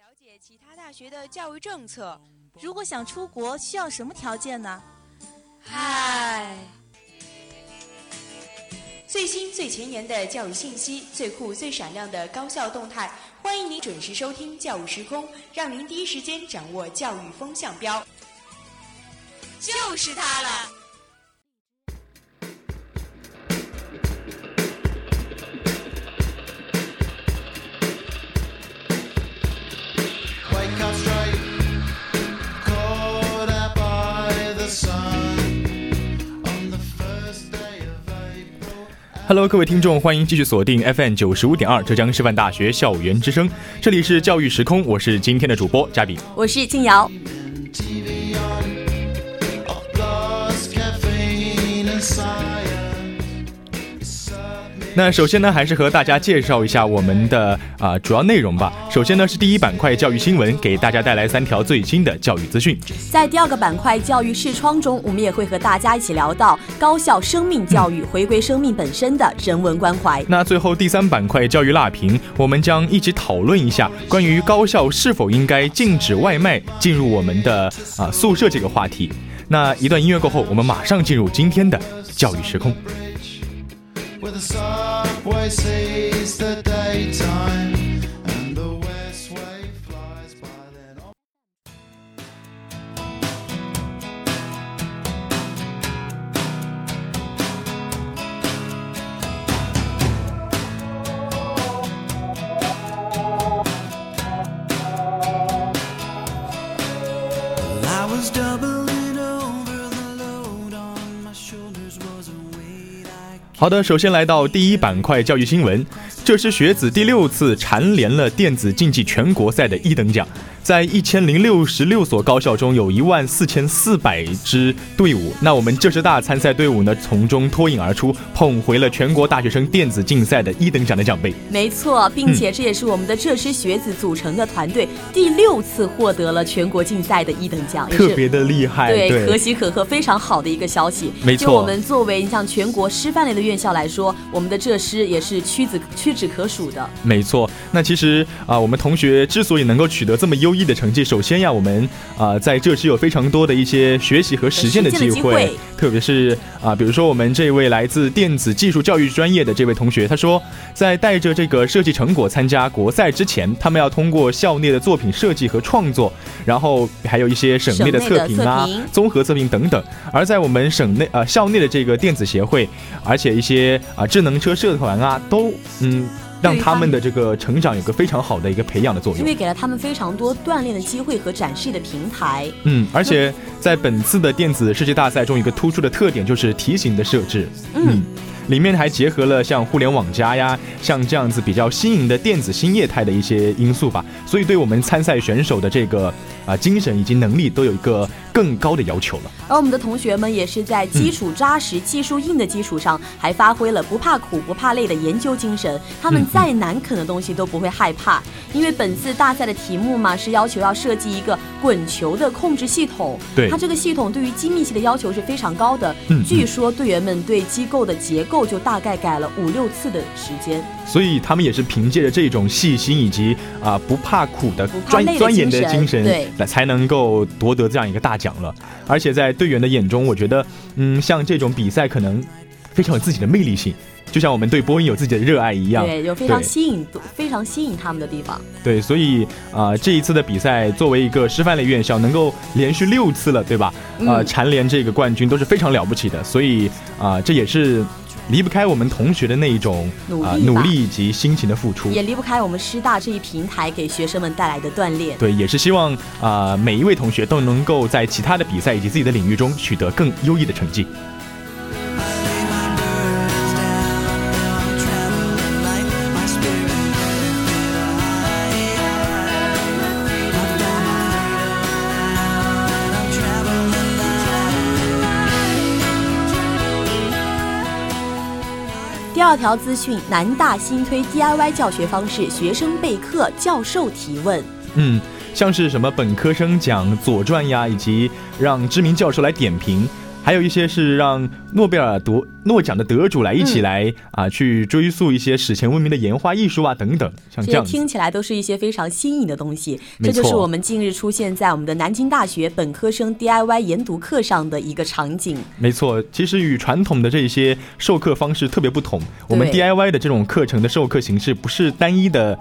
了解其他大学的教育政策。如果想出国，需要什么条件呢？嗨，最新最前沿的教育信息，最酷最闪亮的高校动态，欢迎您准时收听《教育时空》，让您第一时间掌握教育风向标。就是它了。Hello，各位听众，欢迎继续锁定 FM 九十五点二浙江师范大学校园之声，这里是教育时空，我是今天的主播嘉宾，我是静瑶。那首先呢，还是和大家介绍一下我们的啊主要内容吧。首先呢是第一板块教育新闻，给大家带来三条最新的教育资讯。在第二个板块教育视窗中，我们也会和大家一起聊到高校生命教育，回归生命本身的人文关怀。那最后第三板块教育辣评，我们将一起讨论一下关于高校是否应该禁止外卖进入我们的啊宿舍这个话题。那一段音乐过后，我们马上进入今天的教育时空。Where the subway sees the daytime. 好的，首先来到第一板块教育新闻，这是学子第六次蝉联了电子竞技全国赛的一等奖。在一千零六十六所高校中，有一万四千四百支队伍。那我们浙师大参赛队伍呢，从中脱颖而出，捧回了全国大学生电子竞赛的一等奖的奖杯。没错，并且这也是我们的浙师学子组成的团队第六次获得了全国竞赛的一等奖，特别的厉害。对，可喜可贺，非常好的一个消息。没错，就我们作为像全国师范类的院校来说，我们的浙师也是屈指屈指可数的。没错，那其实啊，我们同学之所以能够取得这么优异的成绩，首先呀，我们啊在这是有非常多的一些学习和实践的机会，特别是啊，比如说我们这位来自电子技术教育专业的这位同学，他说，在带着这个设计成果参加国赛之前，他们要通过校内的作品设计和创作，然后还有一些省内的测评啊、综合测评等等。而在我们省内呃校内的这个电子协会，而且一些啊智能车社团啊，都嗯。让他们的这个成长有个非常好的一个培养的作用，因为给了他们非常多锻炼的机会和展示的平台。嗯，而且在本次的电子设计大赛中，一个突出的特点就是题型的设置。嗯。里面还结合了像互联网加呀，像这样子比较新颖的电子新业态的一些因素吧，所以对我们参赛选手的这个啊精神以及能力都有一个更高的要求了。而我们的同学们也是在基础扎实、技术硬的基础上，还发挥了不怕苦不怕累的研究精神。他们再难啃的东西都不会害怕，因为本次大赛的题目嘛是要求要设计一个滚球的控制系统。对，它这个系统对于精密性的要求是非常高的。嗯，据说队员们对机构的结构。就大概改了五六次的时间，所以他们也是凭借着这种细心以及啊不怕苦的专钻研的精神，对，才能够夺得这样一个大奖了。而且在队员的眼中，我觉得，嗯，像这种比赛可能非常有自己的魅力性。就像我们对播音有自己的热爱一样，对，有非常吸引、非常吸引他们的地方。对，所以啊，这一次的比赛，作为一个师范类院校，能够连续六次了，对吧？啊，蝉联这个冠军都是非常了不起的。所以啊，这也是离不开我们同学的那一种啊努力以及辛勤的付出，也离不开我们师大这一平台给学生们带来的锻炼。对，也是希望啊每一位同学都能够在其他的比赛以及自己的领域中取得更优异的成绩。第二条资讯：南大新推 DIY 教学方式，学生备课，教授提问。嗯，像是什么本科生讲《左传》呀，以及让知名教授来点评，还有一些是让诺贝尔得诺奖的得主来一起来啊，去追溯一些史前文明的岩画艺术啊等等，像这样听起来都是一些非常新颖的东西。这就是我们近日出现在我们的南京大学本科生 DIY 研读课上的一个场景。没错，其实与传统的这些授课方式特别不同，我们 DIY 的这种课程的授课形式不是单一的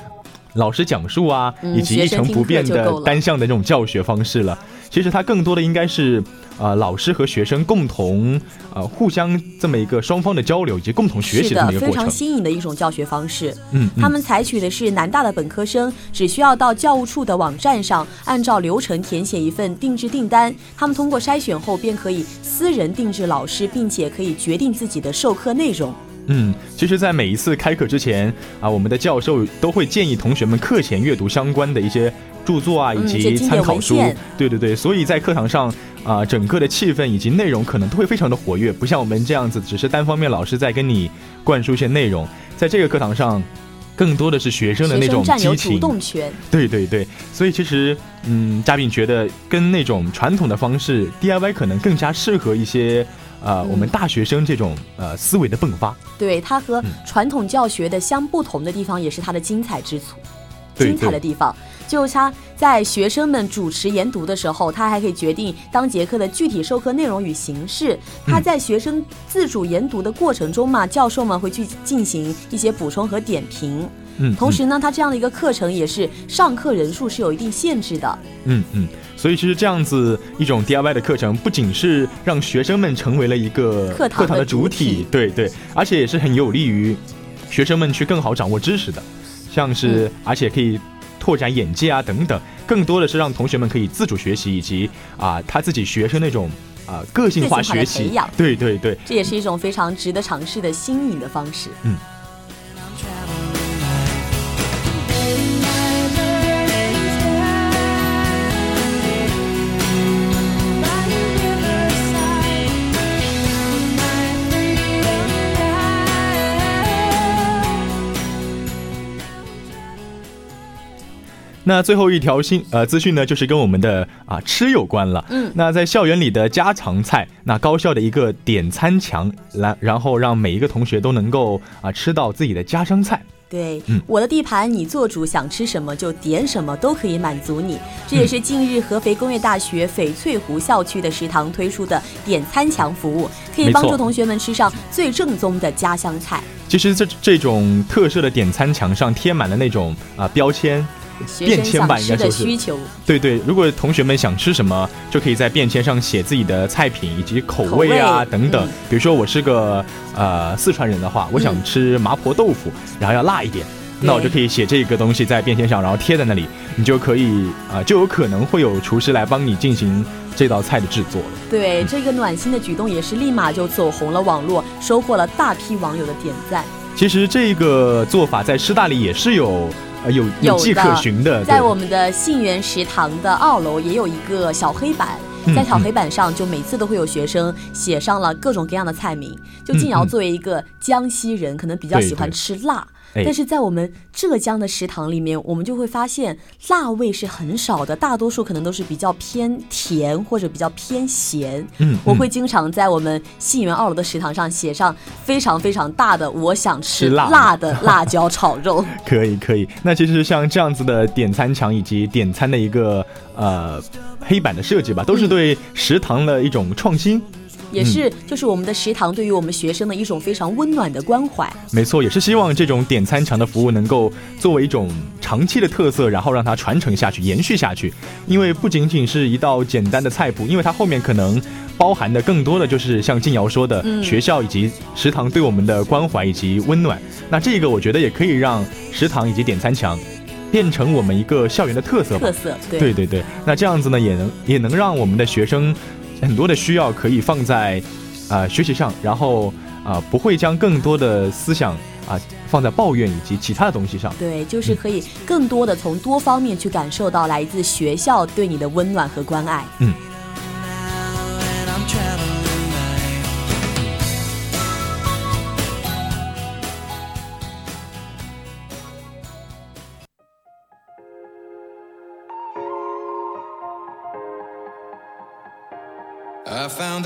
老师讲述啊，以及一成不变的单向的这种教学方式了。其实它更多的应该是。呃，老师和学生共同呃互相这么一个双方的交流以及共同学习的一个过程，非常新颖的一种教学方式。嗯，他们采取的是南大的本科生只需要到教务处的网站上按照流程填写一份定制订单，他们通过筛选后便可以私人定制老师，并且可以决定自己的授课内容。嗯，其实，在每一次开课之前啊，我们的教授都会建议同学们课前阅读相关的一些。著作啊，以及参考书，对对对，所以在课堂上啊，整个的气氛以及内容可能都会非常的活跃，不像我们这样子，只是单方面老师在跟你灌输一些内容。在这个课堂上，更多的是学生的那种激情，主动权。对对对，所以其实，嗯，嘉宾觉得跟那种传统的方式 DIY 可能更加适合一些，呃，我们大学生这种呃思维的迸发。对它和传统教学的相不同的地方，也是它的精彩之处，精彩的地方。就是他在学生们主持研读的时候，他还可以决定当节课的具体授课内容与形式。他在学生自主研读的过程中嘛，教授们会去进行一些补充和点评。嗯，同时呢，他这样的一个课程也是上课人数是有一定限制的。嗯嗯，所以其实这样子一种 DIY 的课程，不仅是让学生们成为了一个课堂的主体，对对，而且也是很有利于学生们去更好掌握知识的，像是而且可以。拓展眼界啊，等等，更多的是让同学们可以自主学习，以及啊他自己学生那种啊个性化学习，对对对，这也是一种非常值得尝试的新颖的方式。嗯。那最后一条新呃资讯呢，就是跟我们的啊吃有关了。嗯，那在校园里的家常菜，那高校的一个点餐墙，来然后让每一个同学都能够啊吃到自己的家乡菜。对，我的地盘你做主，想吃什么就点什么，都可以满足你。这也是近日合肥工业大学翡翠湖校区的食堂推出的点餐墙服务，可以帮助同学们吃上最正宗的家乡菜。其实这这种特色的点餐墙上贴满了那种啊标签。便签吧，应该说是。对对，如果同学们想吃什么，就可以在便签上写自己的菜品以及口味啊等等。比如说我是个呃四川人的话，我想吃麻婆豆腐，然后要辣一点，那我就可以写这个东西在便签上，然后贴在那里，你就可以啊，就有可能会有厨师来帮你进行这道菜的制作了。对，这个暖心的举动也是立马就走红了网络，收获了大批网友的点赞。其实这个做法在师大里也是有。呃，有有迹可循的，在我们的信源食堂的二楼也有一个小黑板，在小黑板上就每次都会有学生写上了各种各样的菜名。就静瑶作为一个江西人，可能比较喜欢吃辣。但是在我们浙江的食堂里面，我们就会发现辣味是很少的，大多数可能都是比较偏甜或者比较偏咸。嗯，我会经常在我们信源二楼的食堂上写上非常非常大的“我想吃辣的辣椒炒肉”。可以可以，那其实像这样子的点餐墙以及点餐的一个呃黑板的设计吧，都是对食堂的一种创新。也是，就是我们的食堂对于我们学生的一种非常温暖的关怀。没错，也是希望这种点餐墙的服务能够作为一种长期的特色，然后让它传承下去、延续下去。因为不仅仅是一道简单的菜谱，因为它后面可能包含的更多的就是像静瑶说的，学校以及食堂对我们的关怀以及温暖。那这个我觉得也可以让食堂以及点餐墙变成我们一个校园的特色。特色，对对对。那这样子呢，也能也能让我们的学生。很多的需要可以放在，啊学习上，然后啊不会将更多的思想啊放在抱怨以及其他的东西上。对，就是可以更多的从多方面去感受到来自学校对你的温暖和关爱。嗯。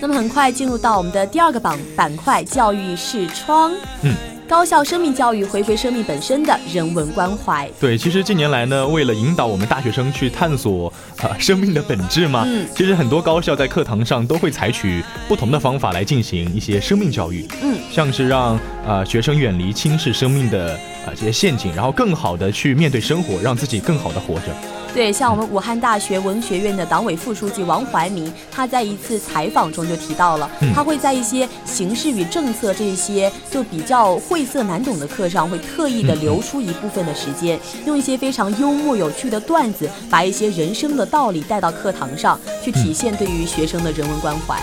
那么很快进入到我们的第二个板板块，教育视窗。嗯。高校生命教育回归生命本身的人文关怀。对，其实近年来呢，为了引导我们大学生去探索啊生命的本质嘛，嗯，其实很多高校在课堂上都会采取不同的方法来进行一些生命教育，嗯，像是让呃学生远离轻视生命的啊这些陷阱，然后更好的去面对生活，让自己更好的活着。对，像我们武汉大学文学院的党委副书记王怀民，他在一次采访中就提到了，他会在一些形势与政策这些就比较晦涩难懂的课上，会特意的留出一部分的时间，用一些非常幽默有趣的段子，把一些人生的道理带到课堂上去，体现对于学生的人文关怀。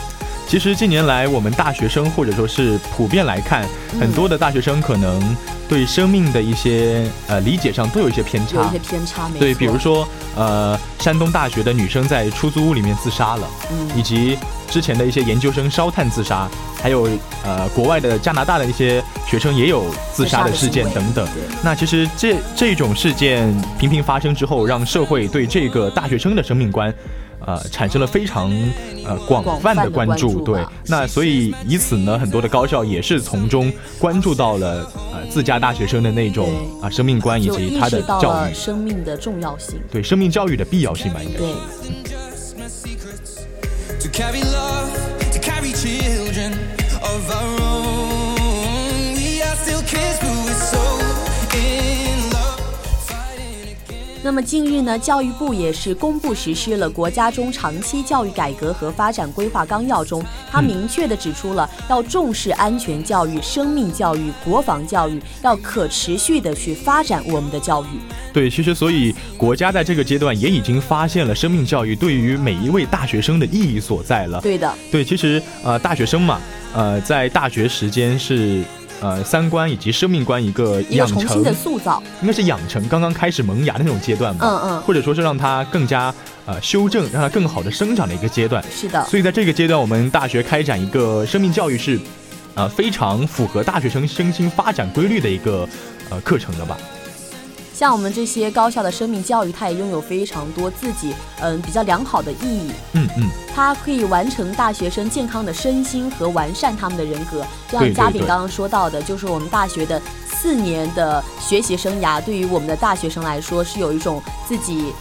其实近年来，我们大学生或者说是普遍来看，很多的大学生可能对生命的一些呃理解上都有一些偏差，有一些偏差，对，比如说呃，山东大学的女生在出租屋里面自杀了，嗯，以及之前的一些研究生烧炭自杀，还有呃国外的加拿大的一些学生也有自杀的事件等等。那其实这这种事件频频发生之后，让社会对这个大学生的生命观。呃，产生了非常呃广泛的关注，对，那所以以此呢，很多的高校也是从中关注到了呃自家大学生的那种啊生命观以及他的教育，生命的重要性，对生命教育的必要性吧，应该是。那么近日呢，教育部也是公布实施了国家中长期教育改革和发展规划纲要中，它明确的指出了要重视安全教育、生命教育、国防教育，要可持续的去发展我们的教育。对，其实所以 国家在这个阶段也已经发现了生命教育对于每一位大学生的意义所在了。对的，对，其实呃大学生嘛，呃在大学时间是。呃，三观以及生命观一个养成的塑造，应该是养成刚刚开始萌芽的那种阶段吧。嗯嗯，或者说是让它更加呃修正，让它更好的生长的一个阶段。是的。所以在这个阶段，我们大学开展一个生命教育是，呃非常符合大学生身心发展规律的一个呃课程的吧。像我们这些高校的生命教育，它也拥有非常多自己嗯比较良好的意义。嗯嗯，它可以完成大学生健康的身心和完善他们的人格。就像嘉宾刚刚说到的，就是我们大学的四年的学习生涯，对于我们的大学生来说，是有一种自己。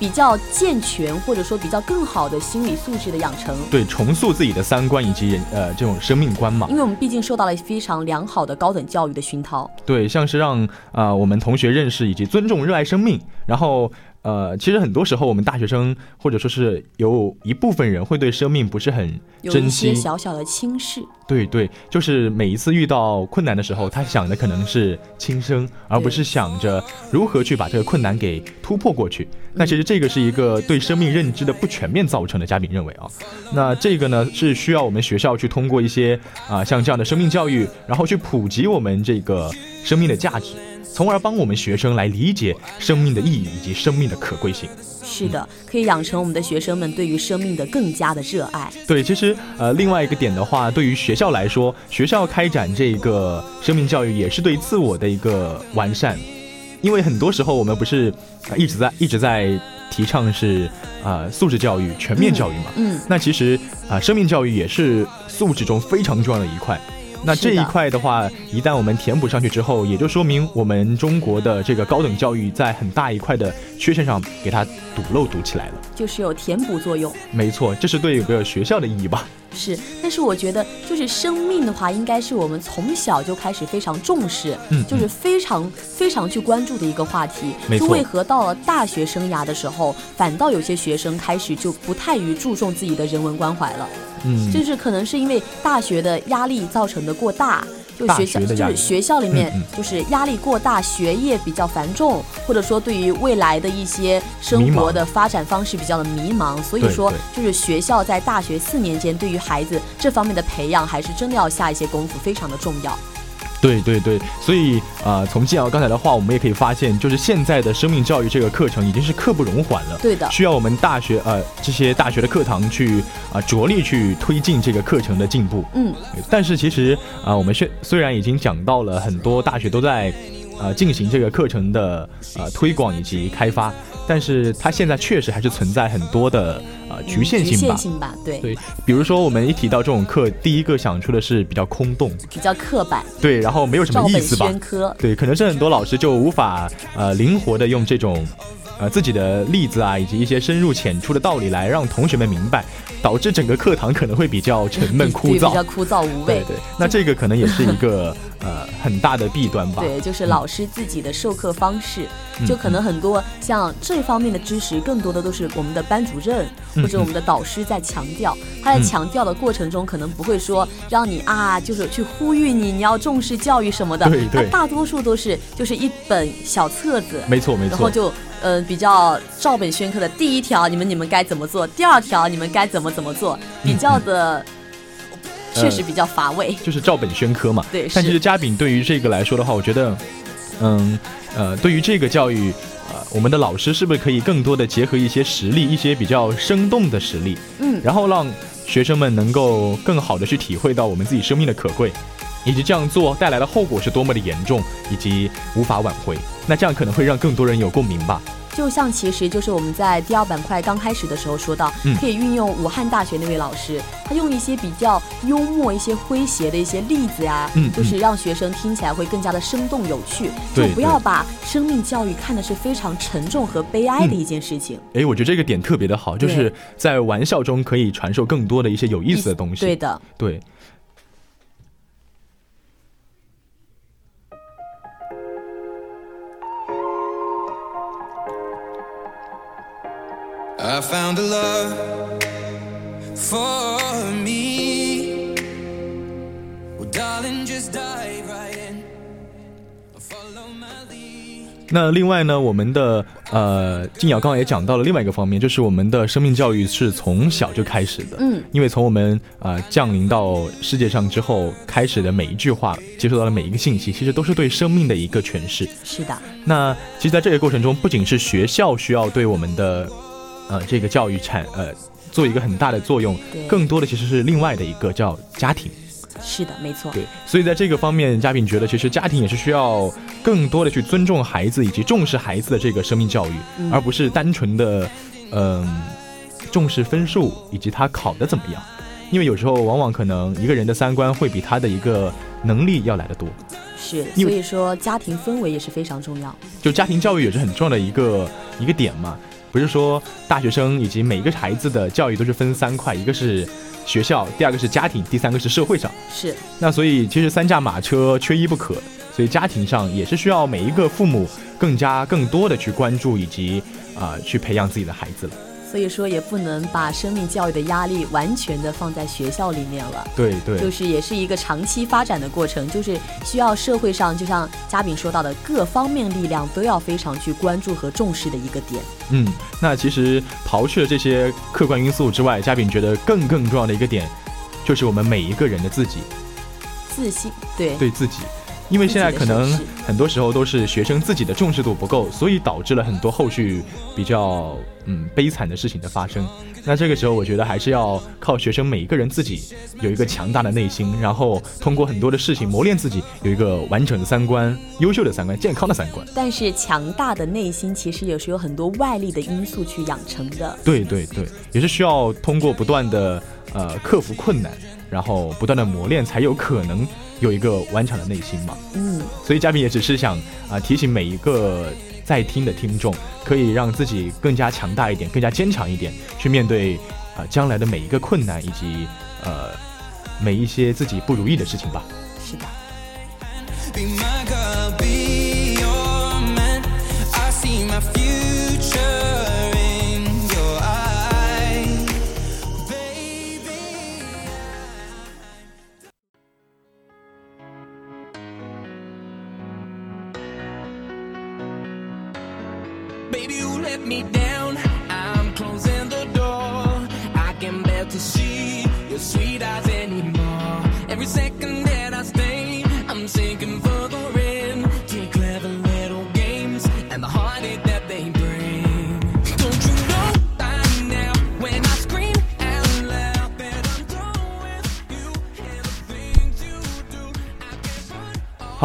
比较健全，或者说比较更好的心理素质的养成，对，重塑自己的三观以及人呃这种生命观嘛。因为我们毕竟受到了非常良好的高等教育的熏陶。对，像是让啊我们同学认识以及尊重、热爱生命，然后。呃，其实很多时候我们大学生或者说是有一部分人会对生命不是很珍惜，小小的轻视。对对，就是每一次遇到困难的时候，他想的可能是轻生，而不是想着如何去把这个困难给突破过去。那其实这个是一个对生命认知的不全面造成的。嘉宾认为啊，那这个呢是需要我们学校去通过一些啊像这样的生命教育，然后去普及我们这个生命的价值。从而帮我们学生来理解生命的意义以及生命的可贵性。是的，可以养成我们的学生们对于生命的更加的热爱。对，其实呃，另外一个点的话，对于学校来说，学校开展这个生命教育也是对自我的一个完善。因为很多时候我们不是一直在 一直在提倡是呃素质教育、全面教育嘛？嗯。那其实啊，生命教育也是素质中非常重要的一块。那这一块的话，一旦我们填补上去之后，也就说明我们中国的这个高等教育在很大一块的缺陷上给它堵漏堵起来了，就是有填补作用。没错，这是对一个学校的意义吧。是，但是我觉得，就是生命的话，应该是我们从小就开始非常重视，嗯，就是非常非常去关注的一个话题。没错。为何到了大学生涯的时候，反倒有些学生开始就不太于注重自己的人文关怀了？嗯，就是可能是因为大学的压力造成的过大。就学校就是学校里面就是压力过大，学业比较繁重，或者说对于未来的一些生活的发展方式比较的迷茫，所以说就是学校在大学四年间对于孩子这方面的培养还是真的要下一些功夫，非常的重要。对对对，所以啊，从金瑶刚才的话，我们也可以发现，就是现在的生命教育这个课程已经是刻不容缓了。对的，需要我们大学呃这些大学的课堂去啊着力去推进这个课程的进步。嗯，但是其实啊，我们虽虽然已经讲到了很多大学都在呃进行这个课程的呃推广以及开发。但是它现在确实还是存在很多的呃局限性吧？局限性吧，对对。比如说我们一提到这种课，第一个想出的是比较空洞，比较刻板，对，然后没有什么意思吧？对，可能是很多老师就无法呃灵活的用这种呃自己的例子啊，以及一些深入浅出的道理来让同学们明白。导致整个课堂可能会比较沉闷枯燥，比较枯燥无味。对对，那这个可能也是一个 呃很大的弊端吧。对，就是老师自己的授课方式，就可能很多像这方面的知识，更多的都是我们的班主任或者我们的导师在强调。他在强调的过程中，可能不会说让你啊，就是去呼吁你，你要重视教育什么的。对对。大多数都是就是一本小册子，没错没错。然后就。呃，比较照本宣科的第一条，你们你们该怎么做？第二条，你们该怎么怎么做？比较的，确实比较乏味。就是照本宣科嘛。对。但其实嘉宾对于这个来说的话，我觉得，嗯呃，对于这个教育，呃，我们的老师是不是可以更多的结合一些实例，一些比较生动的实例？嗯。然后让学生们能够更好的去体会到我们自己生命的可贵。以及这样做带来的后果是多么的严重，以及无法挽回。那这样可能会让更多人有共鸣吧。就像其实就是我们在第二板块刚开始的时候说到，可以运用武汉大学那位老师，他用一些比较幽默、一些诙谐的一些例子呀，就是让学生听起来会更加的生动有趣。就不要把生命教育看的是非常沉重和悲哀的一件事情。哎，我觉得这个点特别的好，就是在玩笑中可以传授更多的一些有意思的东西。对的，对。I found a love for me. Well, darling, just dive right in. Follow my lead. 那另外呢，我们的呃，静瑶刚刚也讲到了另外一个方面，就是我们的生命教育是从小就开始的。嗯，因为从我们呃降临到世界上之后，开始的每一句话，接受到的每一个信息，其实都是对生命的一个诠释。是的。那其实，在这个过程中，不仅是学校需要对我们的呃，这个教育产呃，做一个很大的作用，更多的其实是另外的一个叫家庭。是的，没错。对，所以在这个方面，嘉宾觉得其实家庭也是需要更多的去尊重孩子以及重视孩子的这个生命教育，而不是单纯的嗯重视分数以及他考的怎么样，因为有时候往往可能一个人的三观会比他的一个能力要来得多。是，所以说家庭氛围也是非常重要。就家庭教育也是很重要的一个一个点嘛。不是说大学生以及每一个孩子的教育都是分三块，一个是学校，第二个是家庭，第三个是社会上。是。那所以其实三驾马车缺一不可，所以家庭上也是需要每一个父母更加更多的去关注以及啊去培养自己的孩子了。所以说也不能把生命教育的压力完全的放在学校里面了。对对，就是也是一个长期发展的过程，就是需要社会上就像嘉宾说到的各方面力量都要非常去关注和重视的一个点。嗯，那其实刨去了这些客观因素之外，嘉宾觉得更更重要的一个点，就是我们每一个人的自己，自信，对，对自己。因为现在可能很多时候都是学生自己的重视度不够，所以导致了很多后续比较嗯悲惨的事情的发生。那这个时候，我觉得还是要靠学生每一个人自己有一个强大的内心，然后通过很多的事情磨练自己，有一个完整的三观、优秀的三观、健康的三观。但是强大的内心其实也是有很多外力的因素去养成的。对对对，也是需要通过不断的呃克服困难，然后不断的磨练，才有可能。有一个顽强的内心嘛，嗯，所以嘉宾也只是想啊提醒每一个在听的听众，可以让自己更加强大一点，更加坚强一点，去面对啊将来的每一个困难以及呃每一些自己不如意的事情吧。是的。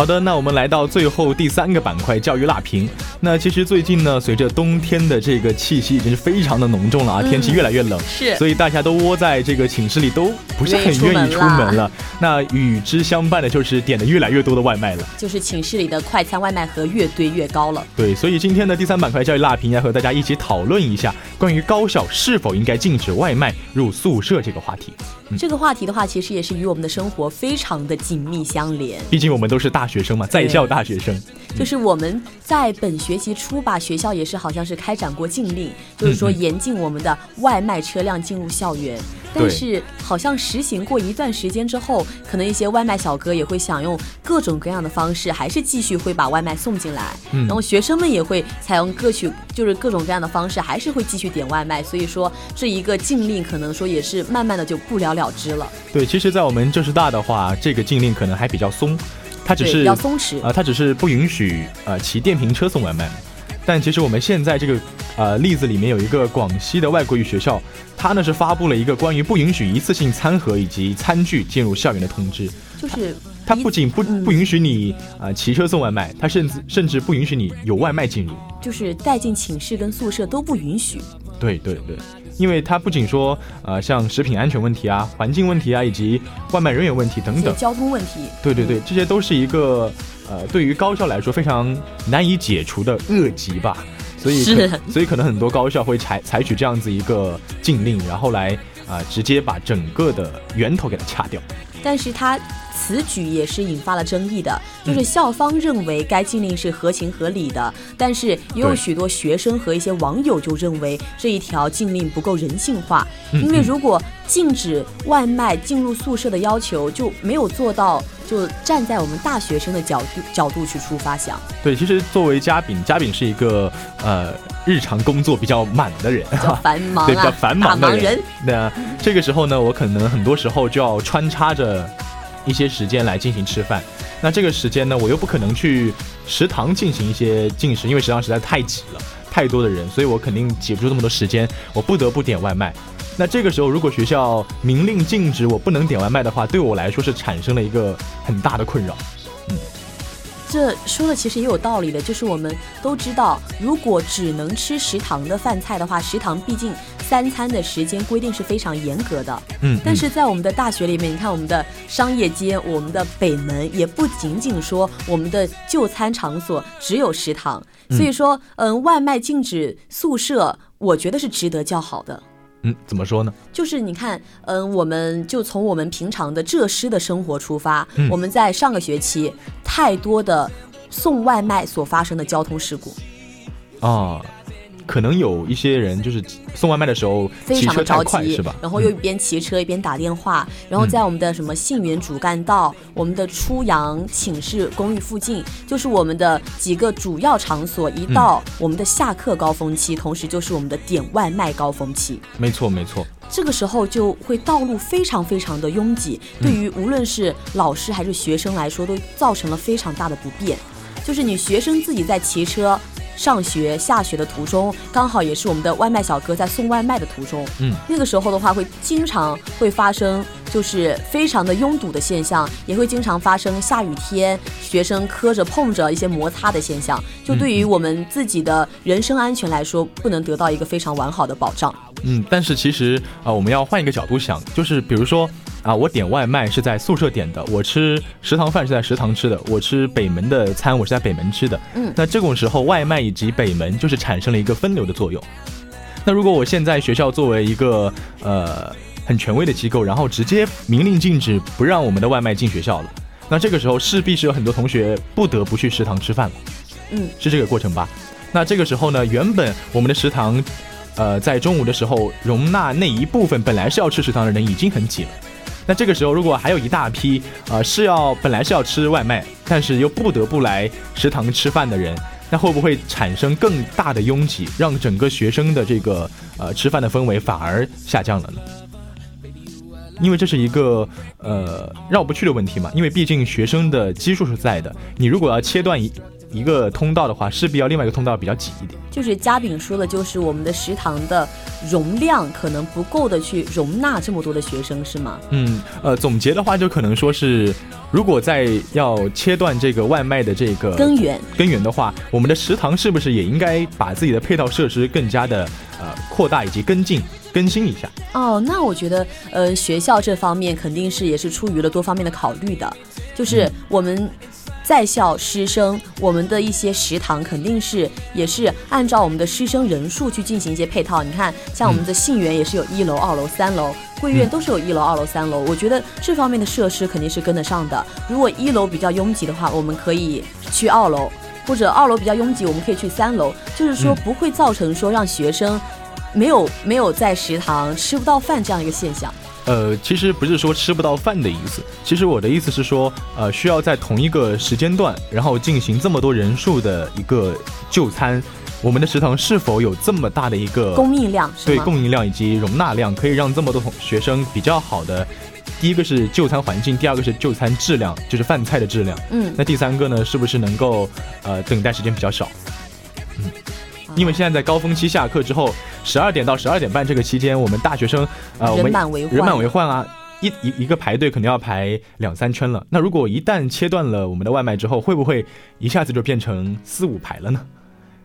好的，那我们来到最后第三个板块，教育辣评。那其实最近呢，随着冬天的这个气息已经是非常的浓重了啊，天气越来越冷，是所以大家都窝在这个寝室里，都不是很愿意出门了。那与之相伴的就是点的越来越多的外卖了。就是寝室里的快餐外卖盒越堆越高了。对，所以今天的第三板块教育辣评要和大家一起讨论一下关于高校是否应该禁止外卖入宿舍这个话题。这个话题的话，其实也是与我们的生活非常的紧密相连。毕竟我们都是大学生嘛，在校大学生。就是我们在本学期初吧，学校也是好像是开展过禁令，就是说严禁我们的外卖车辆进入校园。但是好像实行过一段时间之后，可能一些外卖小哥也会想用各种各样的方式，还是继续会把外卖送进来。嗯然后学生们也会采用各取就是各种各样的方式，还是会继续点外卖。所以说这一个禁令可能说也是慢慢的就不了了之了。对，其实，在我们浙师大的话，这个禁令可能还比较松，它只是要松弛啊、它只是不允许呃骑电瓶车送外卖。但其实我们现在这个呃例子里面有一个广西的外国语学校，它呢是发布了一个关于不允许一次性餐盒以及餐具进入校园的通知。就是它不仅不嗯不允许你啊、呃骑车送外卖，它甚至甚至不允许你有外卖进入。就是带进寝室跟宿舍都不允许。对对对，因为它不仅说呃像食品安全问题啊、环境问题啊，以及外卖人员问题等等。交通问题。对对对，这些都是一个呃，对于高校来说非常难以解除的恶疾吧。所以所以可能很多高校会采采取这样子一个禁令，然后来啊、直接把整个的源头给它掐掉。但是他此举也是引发了争议的，就是校方认为该禁令是合情合理的，但是也有许多学生和一些网友就认为这一条禁令不够人性化，嗯因为如果禁止外卖进入宿舍的要求就没有做到，就站在我们大学生的角度角度去出发想，对，其实作为嘉宾，嘉宾是一个呃日常工作比较满的人，比较 繁忙对，比较啊，繁忙的人。那这个时候呢，我可能很多时候就要穿插着一些时间来进行吃饭。那这个时间呢，我又不可能去食堂进行一些进食，因为食堂实在太挤了，太多的人，所以我肯定挤不出这么多时间，我不得不点外卖。那这个时候，如果学校明令禁止我不能点外卖的话，对我来说是产生了一个很大的困扰。这说的其实也有道理的，就是我们都知道，如果只能吃食堂的饭菜的话，食堂毕竟三餐的时间规定是非常严格的。嗯，但是在我们的大学里面，你看我们的商业街、我们的北门，也不仅仅说我们的就餐场所只有食堂，所以说，嗯，外卖禁止宿舍，我觉得是值得叫好的。嗯，怎么说呢？就是你看，嗯，我们就从我们平常的浙师的生活出发，嗯我们在上个学期太多的送外卖所发生的交通事故，啊，可能有一些人就是送外卖的时候非常骑车太的着急，快是吧？然后又一嗯边骑车一边打电话，然后在我们的什么信源主干道、我们的初阳寝室公寓附近，就是我们的几个主要场所，一到我们的下课高峰期，同时就是我们的点外卖高峰期。没错没错。这个时候就会道路非常非常的拥挤，对于无论是老师还是学生来说，都造成了非常大的不便。就是你学生自己在骑车上学、下学的途中，刚好也是我们的外卖小哥在送外卖的途中，嗯，那个时候的话，会经常会发生就是非常的拥堵的现象，也会经常发生下雨天学生磕着碰着一些摩擦的现象。就对于我们自己的人身安全来说，不能得到一个非常完好的保障。嗯，但是其实啊、我们要换一个角度想，就是比如说啊、我点外卖是在宿舍点的，我吃食堂饭是在食堂吃的，我吃北门的餐我是在北门吃的。嗯那这种时候，外卖以及北门就是产生了一个分流的作用。那如果我现在学校作为一个呃很权威的机构，然后直接明令禁止不让我们的外卖进学校了，那这个时候势必是有很多同学不得不去食堂吃饭了。嗯，是这个过程吧？那这个时候呢，原本我们的食堂，呃，在中午的时候容纳那一部分本来是要吃食堂的人已经很挤了。那这个时候，如果还有一大批呃是要本来是要吃外卖，但是又不得不来食堂吃饭的人，那会不会产生更大的拥挤，让整个学生的这个呃吃饭的氛围反而下降了呢？因为这是一个呃绕不去的问题嘛，因为毕竟学生的基数是在的，你如果要切断一一个通道的话，势必要另外一个通道比较挤一点。就是嘉炳说的，就是我们的食堂的容量可能不够的去容纳这么多的学生，是吗？嗯，呃，总结的话就可能说是，如果在要切断这个外卖的这个根源根源的话，我们的食堂是不是也应该把自己的配套设施更加的呃扩大以及跟进更新一下？哦，那我觉得呃学校这方面肯定是也是出于了多方面的考虑的，就是我们。在校师生，我们的一些食堂肯定是也是按照我们的师生人数去进行一些配套。你看，像我们的信源也是有一楼、二楼、三楼，贵院都是有一楼、二楼、三楼。我觉得这方面的设施肯定是跟得上的。如果一楼比较拥挤的话，我们可以去二楼，或者二楼比较拥挤，我们可以去三楼。就是说不会造成说让学生没有没有在食堂吃不到饭这样一个现象。呃，其实不是说吃不到饭的意思，其实我的意思是说，呃，需要在同一个时间段，然后进行这么多人数的一个就餐，我们的食堂是否有这么大的一个供应量？对，供应量以及容纳量，可以让这么多同学生比较好的，第一个是就餐环境，第二个是就餐质量，就是饭菜的质量。嗯，那第三个呢，是不是能够呃等待时间比较少？嗯。因为现在在高峰期下课之后，十二点到十二点半这个期间，我们大学生，呃，我们人满为患啊，一一一个排队肯定要排两三圈了。那如果一旦切断了我们的外卖之后，会不会一下子就变成四五排了呢？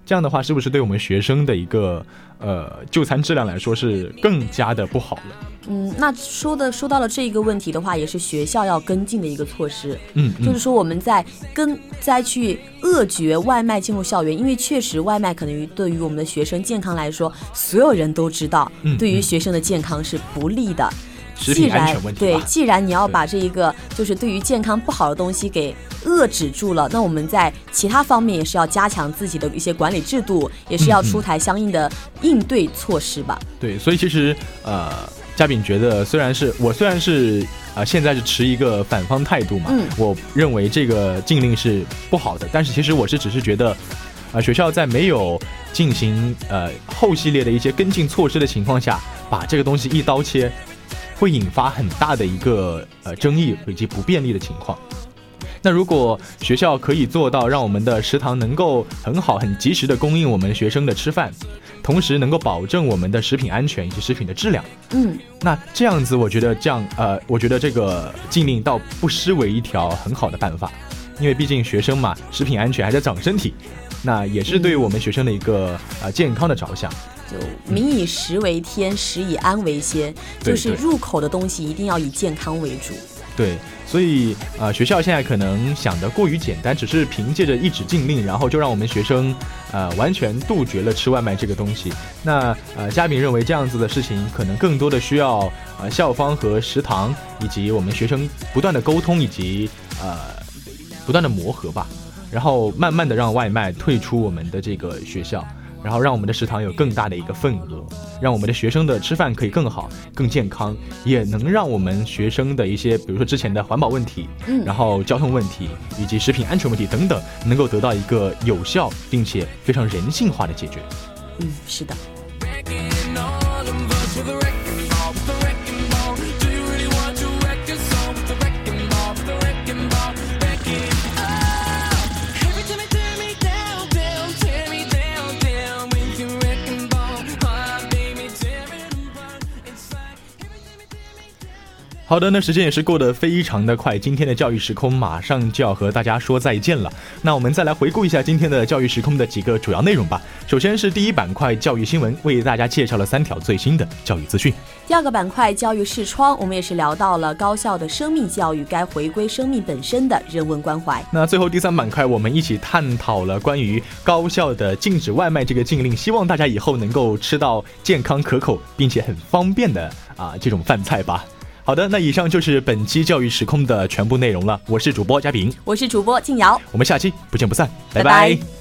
这样的话，是不是对我们学生的一个呃就餐质量来说是更加的不好了？嗯，那说的说到了这一个问题的话，也是学校要跟进的一个措施。嗯，就是说我们在跟再去扼绝外卖进入校园，因为确实外卖可能于对于我们的学生健康来说，所有人都知道，对于学生的健康是不利的。既然对，既然你要把这一个就是对于健康不好的东西给遏制住了，那我们在其他方面也是要加强自己的一些管理制度，也是要出台相应的应对措施吧。对，所以其实呃，嘉宾觉得，虽然是我虽然是啊现在是持一个反方态度嘛，嗯，我认为这个禁令是不好的，但是其实我是只是觉得，啊学校在没有进行呃后系列的一些跟进措施的情况下，把这个东西一刀切。会引发很大的一个呃争议以及不便利的情况。那如果学校可以做到让我们的食堂能够很好、很及时的供应我们学生的吃饭，同时能够保证我们的食品安全以及食品的质量，嗯，那这样子我觉得这样呃，我觉得这个禁令倒不失为一条很好的办法，因为毕竟学生嘛，食品安全还在长身体，那也是对我们学生的一个呃健康的着想。就民以食为天，食以安为先，就是入口的东西一定要以健康为主。对，所以呃，学校现在可能想的过于简单，只是凭借着一纸禁令，然后就让我们学生呃完全杜绝了吃外卖这个东西。那呃，嘉宾认为这样子的事情可能更多的需要呃校方和食堂以及我们学生不断的沟通以及呃不断的磨合吧，然后慢慢的让外卖退出我们的这个学校。然后让我们的食堂有更大的一个份额，让我们的学生的吃饭可以更好、更健康，也能让我们学生的一些，比如说之前的环保问题，嗯，然后交通问题以及食品安全问题等等，能够得到一个有效并且非常人性化的解决。嗯，是的。好的，那时间也是过得非常的快，今天的教育时空马上就要和大家说再见了。那我们再来回顾一下今天的教育时空的几个主要内容吧。首先是第一板块教育新闻，为大家介绍了三条最新的教育资讯。第二个板块教育视窗，我们也是聊到了高校的生命教育该回归生命本身的人文关怀。那最后第三板块，我们一起探讨了关于高校的禁止外卖这个禁令，希望大家以后能够吃到健康可口并且很方便的啊这种饭菜吧。好的，那以上就是本期教育时空的全部内容了。我是主播嘉平，我是主播静瑶，我们下期不见不散，拜拜。